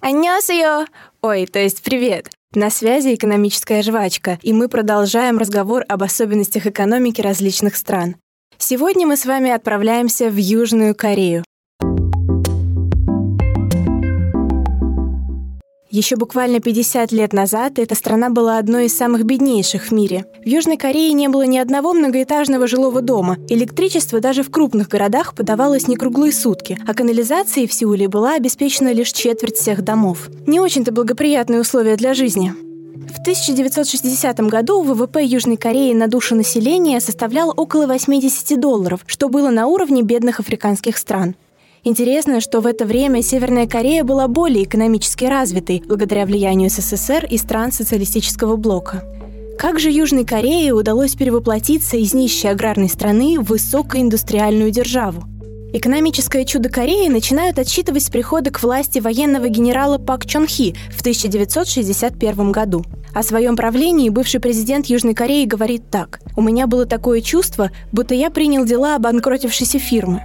Аньосио! Ой, то есть привет! На связи экономическая жвачка, и мы продолжаем разговор об особенностях экономики различных стран. Сегодня мы с вами отправляемся в Южную Корею. Еще буквально 50 лет назад эта страна была одной из самых беднейших в мире. В Южной Корее не было ни одного многоэтажного жилого дома. Электричество даже в крупных городах подавалось не круглые сутки, а канализацией в Сеуле была обеспечена лишь четверть всех домов. Не очень-то благоприятные условия для жизни. В 1960 году ВВП Южной Кореи на душу населения составлял около 80 долларов, что было на уровне бедных африканских стран. Интересно, что в это время Северная Корея была более экономически развитой благодаря влиянию СССР и стран социалистического блока. Как же Южной Корее удалось перевоплотиться из нищей аграрной страны в высокоиндустриальную державу? Экономическое чудо Кореи начинают отсчитывать с прихода к власти военного генерала Пак Чон Хи в 1961 году. О своем правлении бывший президент Южной Кореи говорит так. «У меня было такое чувство, будто я принял дела обанкротившейся фирмы.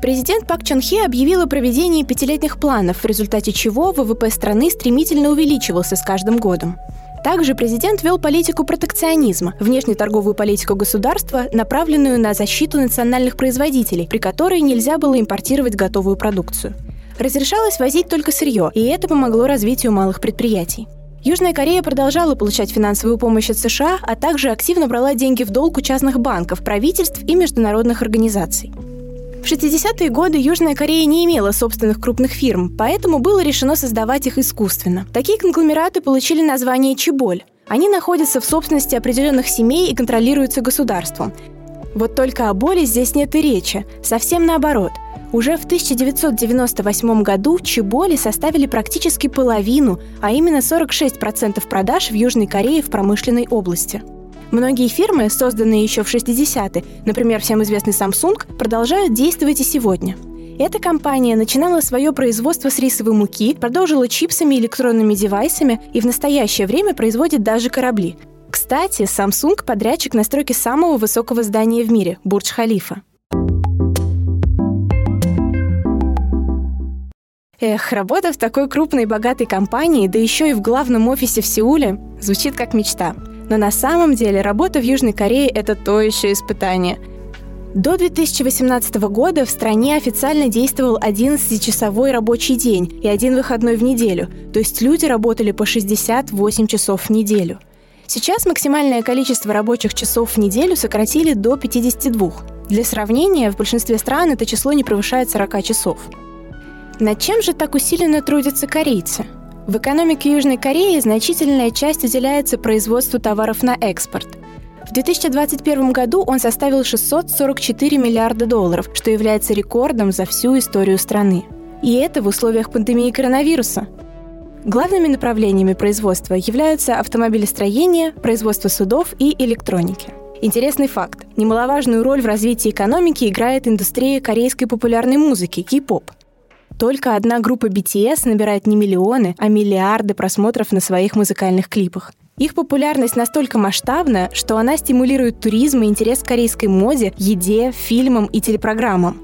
Президент Пак Чон Хе объявил о проведении пятилетних планов, в результате чего ВВП страны стремительно увеличивался с каждым годом. Также президент вел политику протекционизма, внешнеторговую политику государства, направленную на защиту национальных производителей, при которой нельзя было импортировать готовую продукцию. Разрешалось возить только сырье, и это помогло развитию малых предприятий. Южная Корея продолжала получать финансовую помощь от США, а также активно брала деньги в долг у частных банков, правительств и международных организаций. В 60-е годы Южная Корея не имела собственных крупных фирм, поэтому было решено создавать их искусственно. Такие конгломераты получили название «Чеболь». Они находятся в собственности определенных семей и контролируются государством. Вот только о боли здесь нет и речи. Совсем наоборот. Уже в 1998 году чеболи составили практически половину, а именно 46% продаж в Южной Корее в промышленной области. Многие фирмы, созданные еще в 60-е, например, всем известный Samsung, продолжают действовать и сегодня. Эта компания начинала свое производство с рисовой муки, продолжила чипсами и электронными девайсами и в настоящее время производит даже корабли. Кстати, Samsung – подрядчик на стройке самого высокого здания в мире – Бурдж-Халифа. Эх, работа в такой крупной и богатой компании, да еще и в главном офисе в Сеуле, звучит как мечта – но на самом деле работа в Южной Корее – это то еще испытание. До 2018 года в стране официально действовал 11-часовой рабочий день и один выходной в неделю, то есть люди работали по 68 часов в неделю. Сейчас максимальное количество рабочих часов в неделю сократили до 52. Для сравнения, в большинстве стран это число не превышает 40 часов. Над чем же так усиленно трудятся корейцы – в экономике Южной Кореи значительная часть уделяется производству товаров на экспорт. В 2021 году он составил 644 миллиарда долларов, что является рекордом за всю историю страны. И это в условиях пандемии коронавируса. Главными направлениями производства являются автомобилестроение, производство судов и электроники. Интересный факт. Немаловажную роль в развитии экономики играет индустрия корейской популярной музыки – кей-поп – только одна группа BTS набирает не миллионы, а миллиарды просмотров на своих музыкальных клипах. Их популярность настолько масштабна, что она стимулирует туризм и интерес к корейской моде, еде, фильмам и телепрограммам.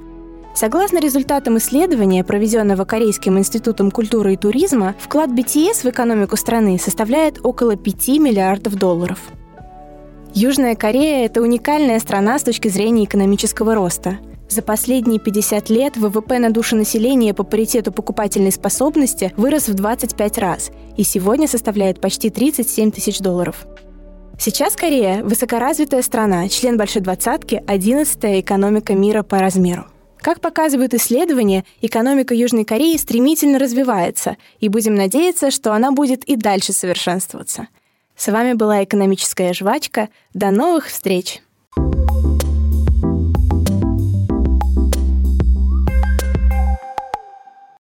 Согласно результатам исследования, проведенного Корейским институтом культуры и туризма, вклад BTS в экономику страны составляет около 5 миллиардов долларов. Южная Корея – это уникальная страна с точки зрения экономического роста – за последние 50 лет ВВП на душу населения по паритету покупательной способности вырос в 25 раз и сегодня составляет почти 37 тысяч долларов. Сейчас Корея – высокоразвитая страна, член Большой Двадцатки, 11-я экономика мира по размеру. Как показывают исследования, экономика Южной Кореи стремительно развивается, и будем надеяться, что она будет и дальше совершенствоваться. С вами была экономическая жвачка. До новых встреч!